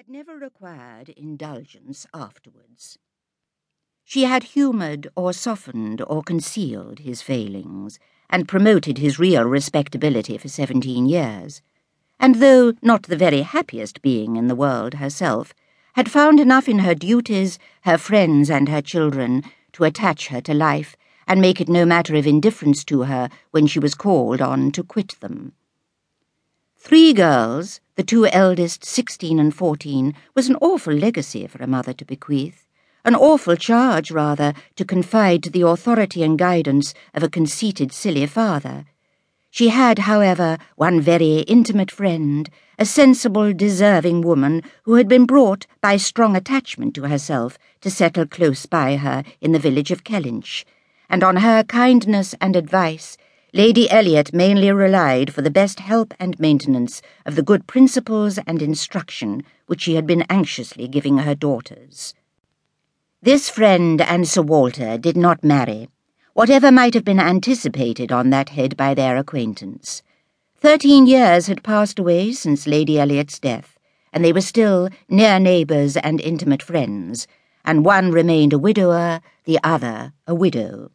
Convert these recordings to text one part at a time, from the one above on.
had never required indulgence afterwards. She had humoured or softened or concealed his failings, and promoted his real respectability for seventeen years, and though not the very happiest being in the world herself, had found enough in her duties, her friends, and her children to attach her to life and make it no matter of indifference to her when she was called on to quit them. Three girls, the two eldest, sixteen and fourteen, was an awful legacy for a mother to bequeath, an awful charge, rather, to confide to the authority and guidance of a conceited, silly father. She had, however, one very intimate friend, a sensible, deserving woman who had been brought by strong attachment to herself to settle close by her in the village of Kellynch, and on her kindness and advice Lady Elliot mainly relied for the best help and maintenance of the good principles and instruction which she had been anxiously giving her daughters. This friend and Sir Walter did not marry, whatever might have been anticipated on that head by their acquaintance. Thirteen years had passed away since Lady Elliot's death, and they were still near neighbours and intimate friends, and one remained a widower, the other a widow.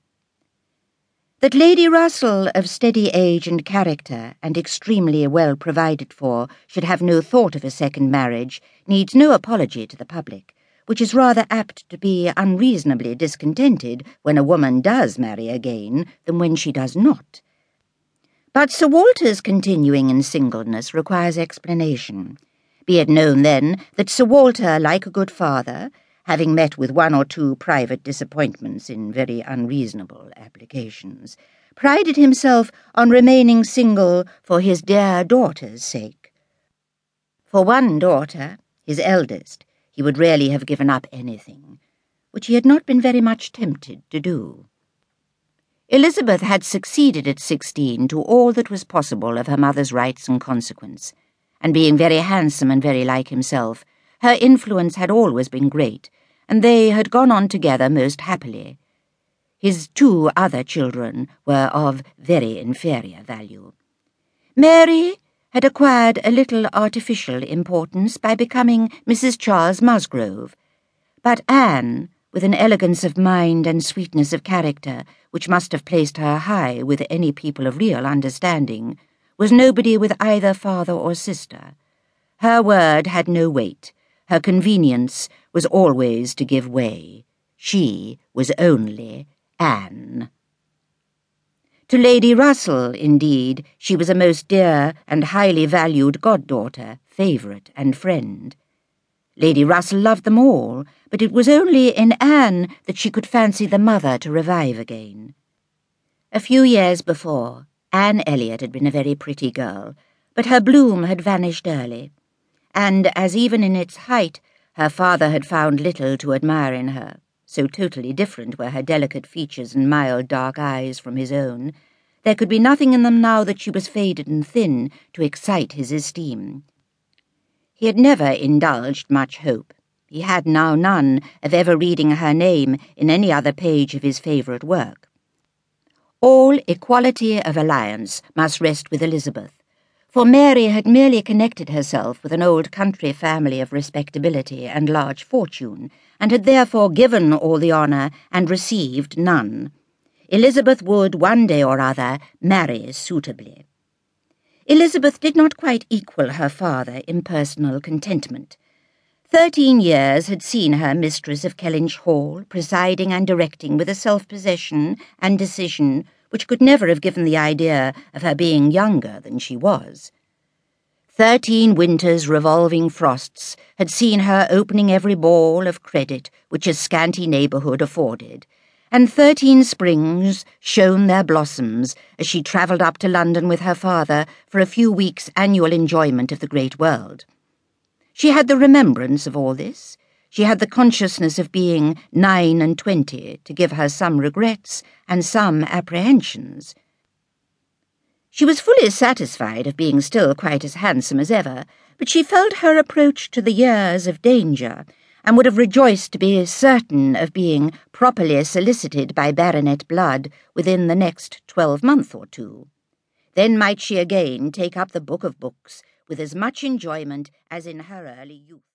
That Lady Russell, of steady age and character, and extremely well provided for, should have no thought of a second marriage needs no apology to the public, which is rather apt to be unreasonably discontented when a woman does marry again than when she does not. But Sir Walter's continuing in singleness requires explanation. Be it known, then, that Sir Walter, like a good father, having met with one or two private disappointments in very unreasonable applications, prided himself on remaining single for his dear daughter's sake. For one daughter, his eldest, he would rarely have given up anything, which he had not been very much tempted to do. Elizabeth had succeeded at sixteen to all that was possible of her mother's rights and consequence, and being very handsome and very like himself, her influence had always been great, and they had gone on together most happily. His two other children were of very inferior value. Mary had acquired a little artificial importance by becoming Mrs. Charles Musgrove, but Anne, with an elegance of mind and sweetness of character which must have placed her high with any people of real understanding, was nobody with either father or sister. Her word had no weight, her convenience was always to give way. She was only Anne. To Lady Russell, indeed, she was a most dear and highly valued goddaughter, favourite, and friend. Lady Russell loved them all, but it was only in Anne that she could fancy the mother to revive again. A few years before, Anne Elliot had been a very pretty girl, but her bloom had vanished early and as even in its height her father had found little to admire in her, so totally different were her delicate features and mild dark eyes from his own, there could be nothing in them now that she was faded and thin to excite his esteem. He had never indulged much hope. He had now none of ever reading her name in any other page of his favourite work. All equality of alliance must rest with Elizabeth, for Mary had merely connected herself with an old country family of respectability and large fortune, and had therefore given all the honour and received none. Elizabeth would, one day or other, marry suitably. Elizabeth did not quite equal her father in personal contentment. Thirteen years had seen her mistress of Kellynch Hall, presiding and directing with a self-possession and decision which could never have given the idea of her being younger than she was. Thirteen winters' revolving frosts had seen her opening every ball of credit which a scanty neighbourhood afforded, and thirteen springs shone their blossoms as she travelled up to London with her father for a few weeks' annual enjoyment of the great world. She had the remembrance of all this, she had the consciousness of being nine and twenty to give her some regrets and some apprehensions. She was fully satisfied of being still quite as handsome as ever, but she felt her approach to the years of danger, and would have rejoiced to be certain of being properly solicited by baronet blood within the next twelvemonth or two. Then might she again take up the book of books with as much enjoyment as in her early youth.